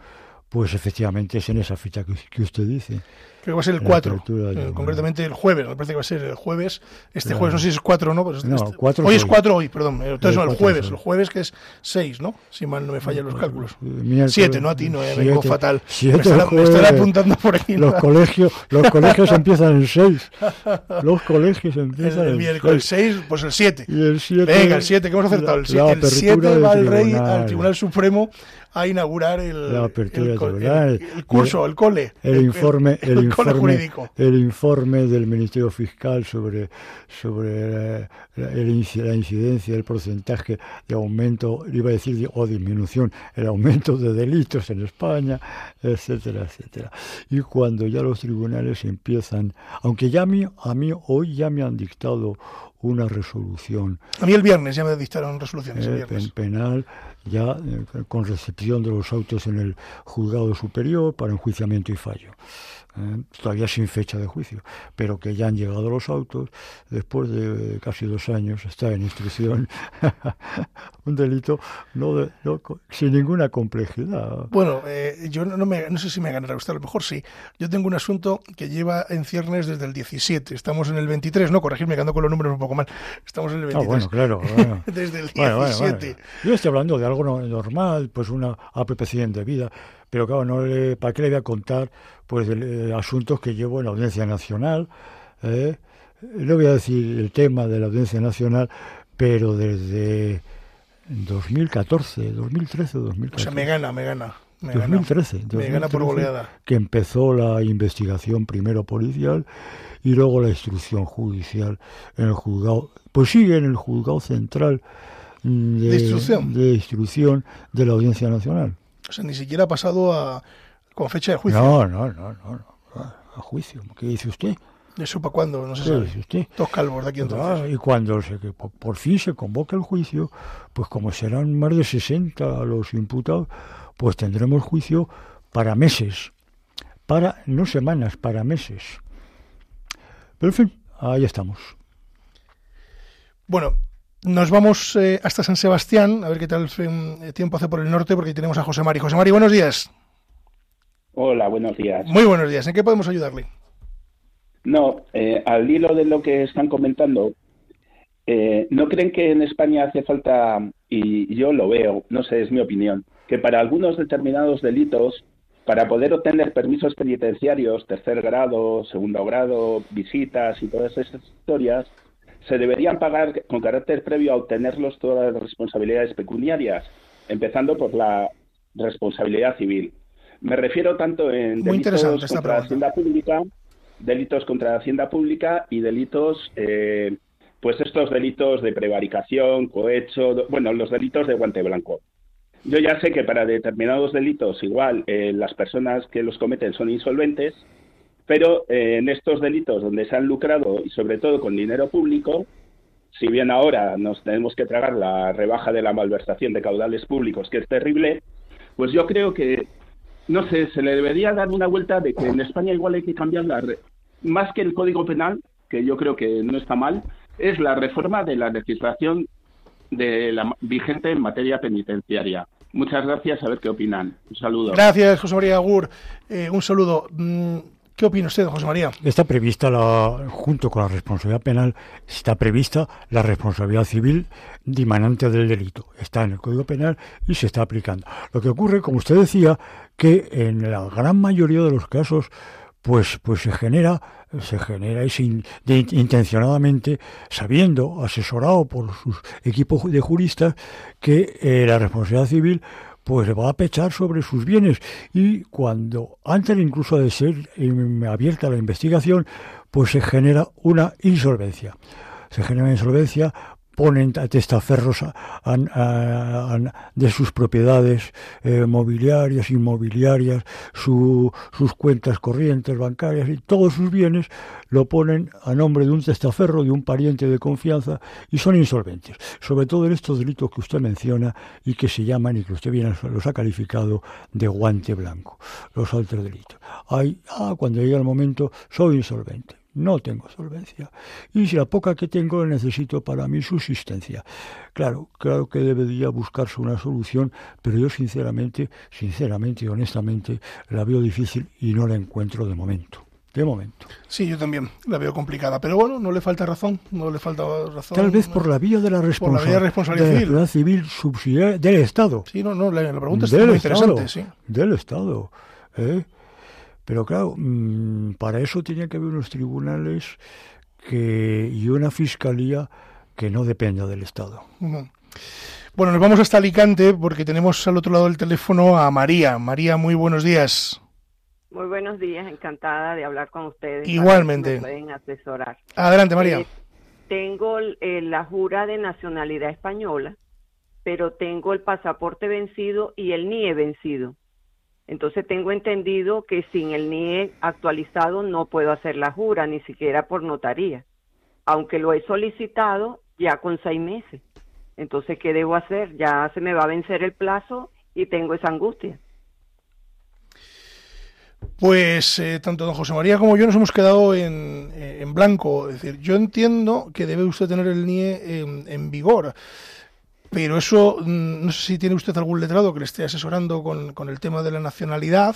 pues efectivamente es en esa fecha que, que usted dice. Creo que va a ser el La 4, apertura eh, de- concretamente el jueves, me parece que va a ser el jueves, este Claro. jueves, no sé si es 4 o no, este- No, este- cuatro hoy es es hoy. 4 hoy, perdón, eh, entonces El no, el jueves, el jueves que es 6, ¿no? Si mal no me fallan los cálculos. Eh, miércoles- 7, no a ti, no, eh, vengo fatal. siete me, estará, me jueves. estará apuntando por aquí. Los ¿no? colegios, los colegios empiezan el 6. Los colegios el, empiezan el el miércoles 6. 6, pues el 7. Y el 7. Venga, el 7, que hemos acertado. El 7, la el 7 apertura va el rey al Tribunal Supremo a inaugurar el, La apertura el, del co- tribunal. el- el curso, el cole. el informe el, cole informe jurídico. el informe del Ministerio Fiscal sobre sobre la, la incidencia el porcentaje de aumento iba a decir de- o disminución el aumento de delitos en España etcétera etcétera y cuando ya los tribunales empiezan aunque ya a mí, a mí hoy ya me han dictado una resolución A mí el viernes ya me dictaron resoluciones. el eh, viernes. pen- penal ya eh, con recepción de los autos en el juzgado superior para enjuiciamiento y fallo. Eh, todavía sin fecha de juicio, pero que ya han llegado los autos después de casi dos años, está en instrucción un delito no, de- no sin ninguna complejidad. Bueno, eh, yo no, me, no sé si me ganará usted, a lo mejor sí. Yo tengo un asunto que lleva en ciernes desde el 17. Estamos en el 23, no, corregirme que ando con los números un poco mal. Estamos en el Ah, 23. bueno, claro. bueno. Desde el 17. Bueno, bueno. Yo estoy hablando de algo no- normal, pues una APP de vida, pero claro, no le, ¿para qué le voy a contar pues de asuntos que llevo en la Audiencia Nacional? eh? No voy a decir el tema de la Audiencia Nacional, pero desde 2014, 2013, 2014. O sea, me gana, me gana. Me gana. 2013, Me gana por 2013, goleada. Que empezó la investigación primero policial y luego la instrucción judicial en el juzgado. Pues sigue en el juzgado central mm, de, ¿De instrucción? de instrucción de la Audiencia Nacional. O sea, ni siquiera ha pasado a, con fecha de juicio. No, no, no, no, no, a juicio. ¿Qué dice usted? ¿Eso para cuándo? No se ¿Qué dice usted? Dos calvos de aquí entonces. Ah, y cuando se, que por, por fin se convoque el juicio, pues como serán más de 60 los imputados, pues tendremos juicio para meses. Para, no semanas, para meses. Pero en fin, ahí estamos. Bueno, nos vamos eh, hasta San Sebastián, a ver qué tal eh, tiempo hace por el norte, porque tenemos a José Mari. José Mari, buenos días. Hola, buenos días. Muy buenos días. ¿En qué podemos ayudarle? No, eh, al hilo de lo que están comentando, eh, ¿no creen que en España hace falta, y yo lo veo, no sé, es mi opinión, que para algunos determinados delitos, para poder obtener permisos penitenciarios, tercer grado, segundo grado, visitas y todas esas historias, se deberían pagar con carácter previo a obtenerlos todas las responsabilidades pecuniarias, empezando por la responsabilidad civil. Me refiero tanto en Muy delitos contra la. Hacienda Pública, delitos contra la Hacienda Pública y delitos, eh, pues estos delitos de prevaricación, cohecho, bueno, los delitos de guante blanco. Yo ya sé que para determinados delitos igual eh, las personas que los cometen son insolventes, pero eh, en estos delitos donde se han lucrado y sobre todo con dinero público, si bien ahora nos tenemos que tragar la rebaja de la malversación de caudales públicos, que es terrible, pues yo creo que, no sé, se le debería dar una vuelta de que en España igual hay que cambiar la, re- más que el Código Penal, que yo creo que no está mal, es la reforma de la legislación de la vigente en materia penitenciaria. Muchas gracias, a ver qué opinan. Un saludo. Gracias, José María Agur. Eh, un saludo. Mm, ¿Qué opina usted, José María? Está prevista, la, junto con la responsabilidad penal, está prevista la responsabilidad civil dimanante del delito. Está en el Código Penal y se está aplicando. Lo que ocurre, como usted decía, que en la gran mayoría de los casos, pues, pues se genera, se genera de- intencionadamente, sabiendo, asesorado por sus equipos de juristas, que eh, la responsabilidad civil pues va a pechar sobre sus bienes y cuando antes incluso de ser em, abierta la investigación, pues se genera una insolvencia. Se genera una insolvencia ponen a testaferros de sus propiedades eh, mobiliarias, inmobiliarias, su- sus cuentas corrientes bancarias y todos sus bienes lo ponen a nombre de un testaferro, de un pariente de confianza y son insolventes. Sobre todo en estos delitos que usted menciona y que se llaman y que usted bien los ha calificado de guante blanco, los altos delitos. Hay, ah, cuando llega el momento, soy insolvente no tengo solvencia. Y si la poca que tengo la necesito para mi subsistencia. Claro, claro que debería buscarse una solución, pero yo sinceramente, sinceramente y honestamente, la veo difícil y no la encuentro de momento. De momento. Sí, yo también la veo complicada. Pero bueno, no le falta razón. No le falta razón. Tal vez por la vía de la, Por la vía de responsabilidad de la civil. responsabilidad civil subsidiaria del Estado. Sí, no, no, la, la pregunta del muy Estado, interesante, sí. Del Estado. ¿eh? Pero claro, mm, para eso tiene que haber unos tribunales que, y una fiscalía que no dependa del Estado. Bueno, nos vamos hasta Alicante porque tenemos al otro lado del teléfono a María. María, muy buenos días. Muy buenos días, encantada de hablar con ustedes. Igualmente. Me pueden asesorar. Adelante, María. Eh, tengo eh, la jura de nacionalidad española, pero tengo el pasaporte vencido y el NIE vencido. Entonces tengo entendido que sin el NIE actualizado no puedo hacer la jura, ni siquiera por notaría, aunque lo he solicitado ya con seis meses. Entonces, ¿qué debo hacer? Ya se me va a vencer el plazo y tengo esa angustia. Pues eh, tanto don José María como yo nos hemos quedado en, eh, en blanco. Es decir, yo entiendo que debe usted tener el NIE en vigor. Pero eso, mm, no sé si tiene usted algún letrado que le esté asesorando con, con el tema de la nacionalidad,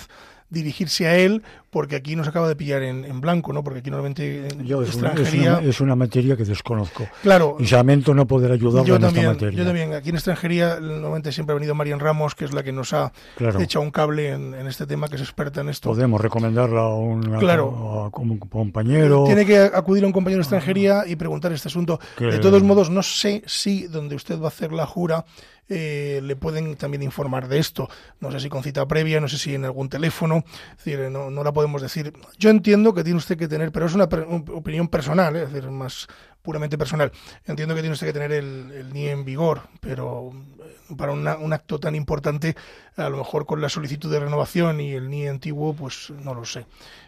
dirigirse a él, porque aquí nos acaba de pillar en, en blanco, ¿no? Porque aquí normalmente en Yo es una, es, extranjería... una, es una materia que desconozco. Claro, Y lamento no poder ayudarla yo en también, esta materia. yo también. Aquí en extranjería normalmente siempre ha venido Marian Ramos, que es la que nos ha Claro. echado un cable en, en este tema, que es experta en esto. Podemos recomendarla a Claro. a- un compañero. Tiene que acudir a un compañero de extranjería y preguntar este asunto. Que- De todos modos, no sé si donde usted va a hacer la jura eh, le pueden también informar de esto. No sé si con cita previa, no sé si en algún teléfono. Es decir, no, no la podemos decir. Yo entiendo que tiene usted que tener, pero es una opinión personal, ¿eh? es decir, más puramente personal. Entiendo que tiene usted que tener el, el NIE en vigor, pero eh, para un acto tan importante, a lo mejor con la solicitud de renovación y el NIE antiguo, pues no lo sé.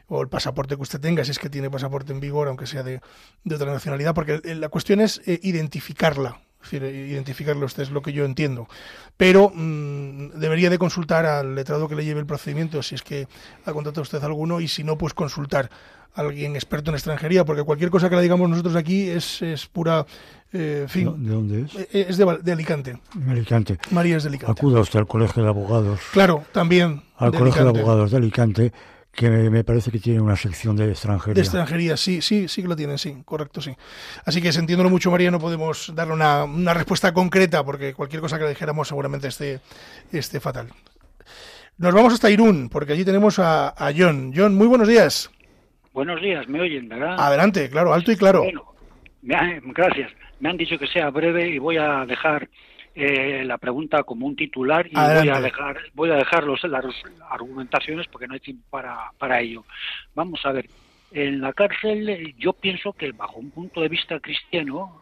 O el pasaporte que usted tenga, si es que tiene pasaporte en vigor, aunque sea de, de otra nacionalidad, porque eh, la cuestión es identificarla. Es decir, eh, identificarlo, usted es lo que yo entiendo. Pero mm, debería de consultar al letrado que le lleve el procedimiento, si es que ha contratado usted alguno, y si no, pues consultar a alguien experto en extranjería, porque cualquier cosa que le digamos nosotros aquí es, es pura... eh, fin. ¿De dónde es? eh, es de, Alicante. Alicante. María es de Alicante. Acuda usted al Colegio de Abogados. Claro, también Al de Colegio de. Abogados de Alicante, que me, parece que tiene una sección de extranjería. De extranjería, sí, sí, sí que lo tienen, sí, correcto, sí. Así que sintiéndolo mucho, María, no podemos darle una, una respuesta concreta, porque cualquier cosa que le dijéramos seguramente esté, esté fatal. Nos vamos hasta Irún, porque allí tenemos a, a John. John, muy buenos días. Buenos días, ¿me oyen, verdad? Adelante, claro, alto y claro. Bueno, me ha- gracias. Me han dicho que sea breve y voy a dejar eh, la pregunta como un titular y voy a dejar voy a dejar los, las argumentaciones porque no hay tiempo para, para ello. Vamos a ver, en la cárcel eh, yo pienso que bajo un punto de vista cristiano,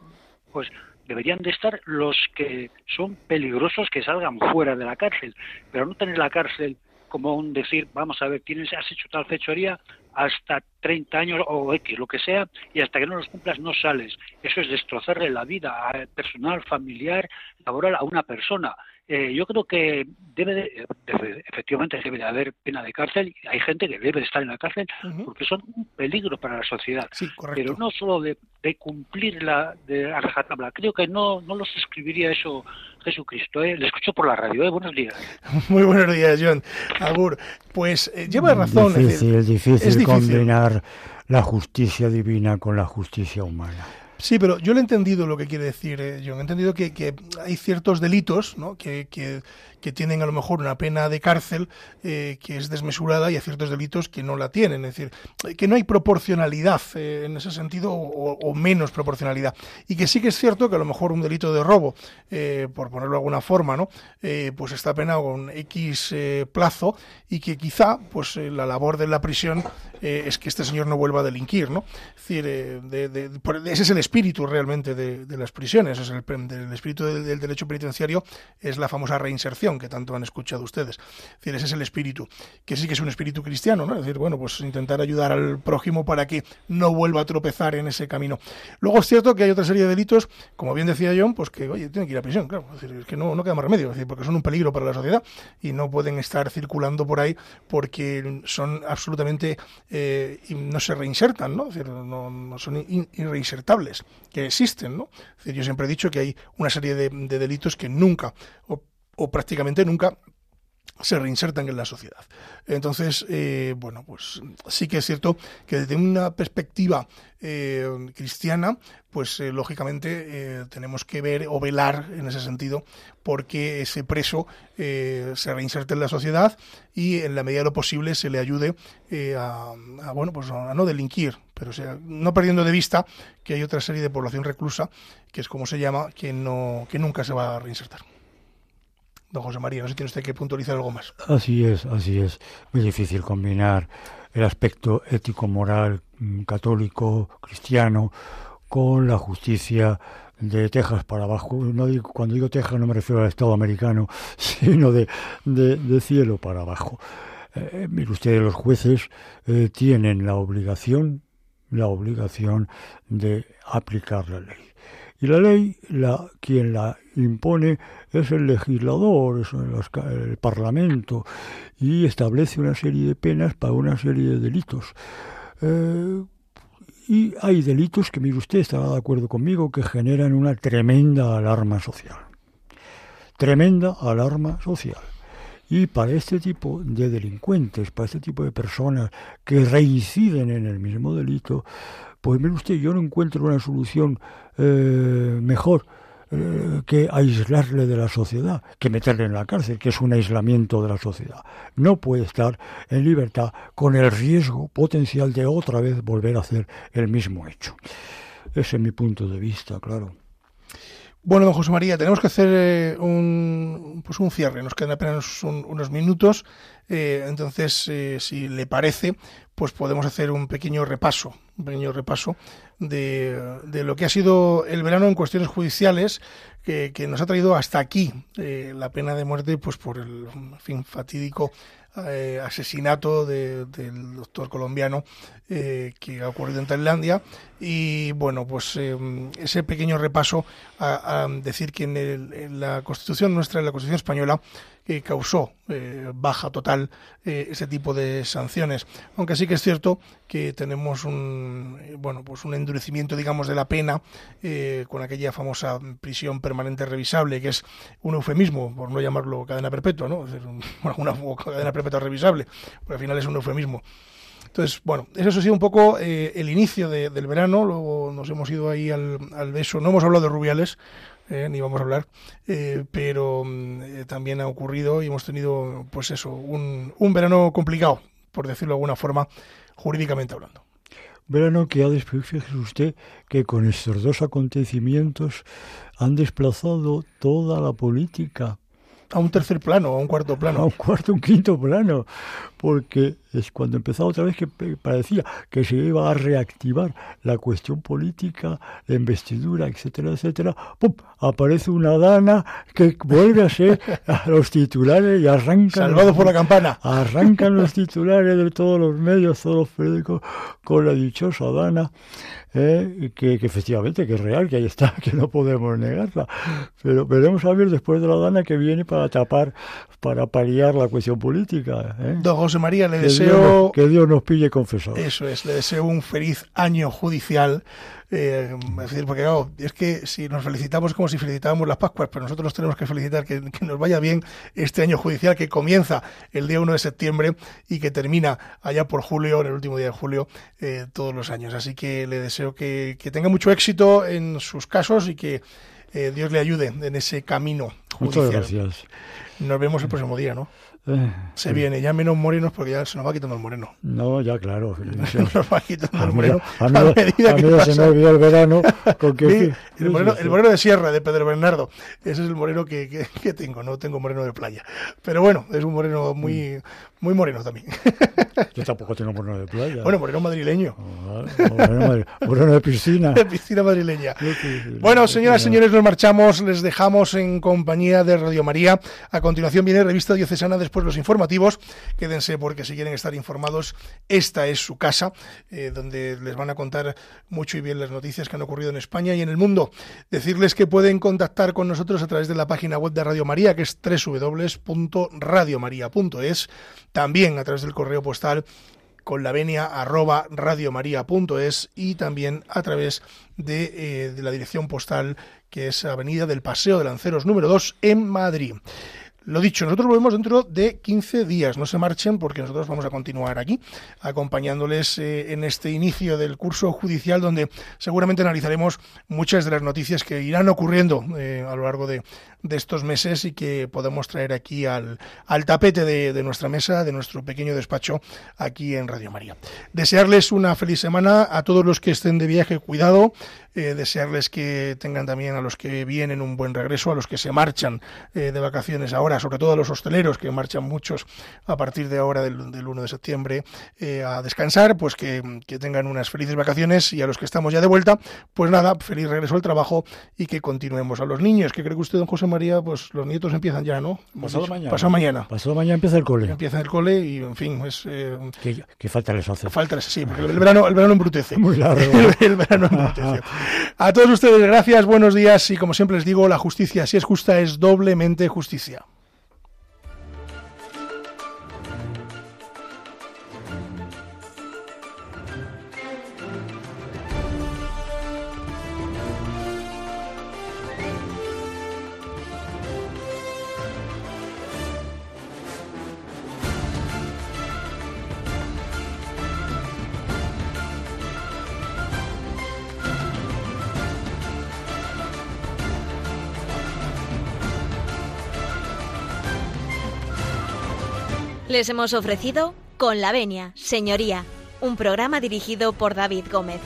pues deberían de estar los que son peligrosos que salgan fuera de la cárcel, pero no tener la cárcel como un decir, vamos a ver, tienes, has hecho tal fechoría hasta 30 años o X, lo que sea, y hasta que no los cumplas no sales. Eso es destrozarle la vida eh, personal, familiar, laboral a una persona. Eh, yo creo que debe de, de- efectivamente debe de haber pena de cárcel y hay gente que debe de estar en la cárcel porque son un peligro para la sociedad Sí, correcto. pero no solo de, de cumplir la de a rajatabla. Creo que no no los escribiría eso Jesucristo. ¿eh? Le escucho por la radio. ¿eh? Buenos días. Muy buenos días, John. Agur, pues eh, lleva razón. Difícil, decir, difícil, es difícil. combinar la justicia divina con la justicia humana. Sí, pero yo le he entendido lo que quiere decir, eh, John. He entendido que, que hay ciertos delitos ¿no? que, que, que tienen a lo mejor una pena de cárcel eh, que es desmesurada y hay ciertos delitos que no la tienen. Es decir, eh, que no hay proporcionalidad eh, en ese sentido o, menos proporcionalidad. Y que sí que es cierto que a lo mejor un delito de robo, por ponerlo de alguna forma, ¿no? Pues está penado con X plazo y que quizá pues la labor de la prisión es que este señor no vuelva a delinquir, ¿no? Es decir, de- de- por- ese es el espíritu realmente de, de las prisiones, es el, del espíritu del derecho penitenciario es la famosa reinserción que tanto han escuchado ustedes. Es decir, ese es el espíritu, que sí que es un espíritu cristiano, ¿no? Es decir, bueno, pues intentar ayudar al prójimo para que no vuelva a tropezar en ese camino. Luego es cierto que hay otra serie de delitos, como bien decía John, pues que, oye, tienen que ir a prisión, claro, es, que no, no queda más remedio, es decir, porque son un peligro para la sociedad y no pueden estar circulando por ahí porque son absolutamente, eh, no se reinsertan, ¿no? Es decir, no, no son in- irreinsertables, que existen, ¿no? Es decir, yo siempre he dicho que hay una serie de delitos que nunca, o, prácticamente nunca, se reinsertan en la sociedad. Entonces, eh, bueno, pues sí que es cierto que desde una perspectiva eh, cristiana, pues eh, lógicamente eh, tenemos que ver o velar en ese sentido porque ese preso eh, se reinserte en la sociedad y en la medida de lo posible se le ayude eh, a, a, bueno, pues a no delinquir, pero o sea, no perdiendo de vista que hay otra serie de población reclusa, que es como se llama, que, no, que nunca se va a reinsertar. Don José María, no sé si tiene usted que puntualizar algo más. Así es, así es. Muy difícil combinar el aspecto ético-moral mm, católico, cristiano, con la justicia de Texas para abajo. No digo, cuando digo Texas no me refiero al Estado americano, sino de, de, cielo para abajo. Eh, mire usted, los jueces eh, tienen la obligación, la obligación de aplicar la ley. Y la ley, la, quien la impone es el legislador, es el Parlamento, y establece una serie de penas para una serie de delitos. Eh, y hay delitos que, mire usted, estará de acuerdo conmigo, que generan una tremenda alarma social. Tremenda alarma social. Y para este tipo de delincuentes, para este tipo de personas que reinciden en el mismo delito, pues mire usted, yo no encuentro una solución eh, mejor eh, que aislarle de la sociedad, que meterle en la cárcel, que es un aislamiento de la sociedad. No puede estar en libertad con el riesgo potencial de otra vez volver a hacer el mismo hecho. Ese es mi punto de vista, claro. Bueno, don José María, tenemos que hacer eh, un, pues un cierre, nos quedan apenas un- unos minutos, eh, entonces, eh, si le parece, pues podemos hacer un pequeño repaso, un pequeño repaso de, de lo que ha sido el verano en cuestiones judiciales, que, que nos ha traído hasta aquí eh, la pena de muerte, pues por el fin, fatídico asesinato de- del doctor colombiano que ha ocurrido en Tailandia. Y bueno pues eh, ese pequeño repaso a, a decir que en, el- en la Constitución nuestra en la Constitución española causó eh, baja total eh, ese tipo de sanciones. Aunque sí que es cierto que tenemos un eh, bueno pues un endurecimiento digamos de la pena con aquella famosa prisión permanente revisable que es un eufemismo por no llamarlo cadena perpetua no Es una cadena perpetua revisable porque al final es un eufemismo. Entonces, bueno, eso ha sido un poco el inicio de- del verano, luego nos hemos ido ahí al, al beso, no hemos hablado de Rubiales, eh, ni vamos a hablar, eh, pero mm, eh, también ha ocurrido y hemos tenido, pues eso, un, un verano complicado, por decirlo de alguna forma, jurídicamente hablando. Verano que ha después, fíjese usted que con estos dos acontecimientos han desplazado toda la política A un tercer plano, a un cuarto a plano. un cuarto, un quinto plano, porque es cuando empezaba otra vez que parecía que se iba a reactivar la cuestión política, la investidura, etcétera, etcétera, ¡pum! aparece una dana que vuelve a ser a los titulares y arrancan Salvado por la campana. arrancan los titulares de todos los medios, todos los periódicos, con la dichosa Dana, eh, que, que efectivamente, que es real, que ahí está, que no podemos negarla. Pero veremos a ver después de la Dana que viene para tapar, para paliar la cuestión política. ¿eh? Don José María, le Que deseo nos, que Dios nos pille confesados. Eso es, le deseo un feliz año judicial. Eh, es decir, porque claro, es que si nos felicitamos como si felicitábamos las Pascuas, pero nosotros nos tenemos que felicitar que, que nos vaya bien este año judicial que comienza el día 1 de septiembre y que termina allá por julio, en el último día de julio, eh, todos los años. Así que le deseo que, que tenga mucho éxito en sus casos y que eh, Dios le ayude en ese camino judicial. Muchas gracias. Nos vemos el próximo día, ¿no? Eh, Se viene, ya menos morenos porque ya se nos va quitando el moreno. No, ya claro. Se nos va quitando el moreno. a mí- a medida a que mí se pasa. me olvidó el verano. Con que, Sí, el, moreno, el de sierra, de Pedro Bernardo. Ese es el moreno que, que- que tengo, no tengo moreno de playa. Pero bueno, es un moreno Mm. muy, muy moreno también. Yo tampoco tengo moreno de playa. Bueno, moreno madrileño. Ah, moreno, de- moreno de piscina. De piscina madrileña. Bueno, señoras y señores, nos marchamos, les dejamos en compañía de Radio María. A continuación viene Revista Diocesana, después los informativos. Quédense porque si quieren estar informados, esta es su casa, eh, donde les van a contar mucho y bien las noticias que han ocurrido en España y en el mundo. Decirles que pueden contactar con nosotros a través de la página web de Radio María, que es www.radiomaria.es, también a través del correo postal con la venia arroba radiomaria.es y también a través de, eh, de la dirección postal que es Avenida del Paseo de Lanceros número 2 en Madrid. Lo dicho, nosotros volvemos dentro de 15 días. No se marchen porque nosotros vamos a continuar aquí acompañándoles eh, en este inicio del curso judicial donde seguramente analizaremos muchas de las noticias que irán ocurriendo eh, a lo largo de, de estos meses y que podemos traer aquí al, al tapete de, de nuestra mesa, de nuestro pequeño despacho aquí en Radio María. Desearles una feliz semana a todos los que estén de viaje, cuidado. Eh, desearles que tengan también a los que vienen un buen regreso, a los que se marchan eh, de vacaciones ahora, sobre todo a los hosteleros que marchan muchos a partir de ahora del, del 1 de septiembre eh, a descansar, pues que, que tengan unas felices vacaciones y a los que estamos ya de vuelta, pues nada, feliz regreso al trabajo y que continuemos. A los niños, que cree que usted, don José María, pues los nietos empiezan ya, ¿no? Pasado dicho. mañana. Pasado mañana. Pasado mañana empieza el cole. Empieza el cole y, en fin, es... eh, ¿Qué, qué falta les hace? Falta, sí, porque el verano, el verano embrutece. Muy largo. El, el verano embrutece. A todos ustedes, gracias, buenos días y como siempre les digo, la justicia, si es justa, es doblemente justicia. Les hemos ofrecido Con la Venia, Señoría, un programa dirigido por David Gómez.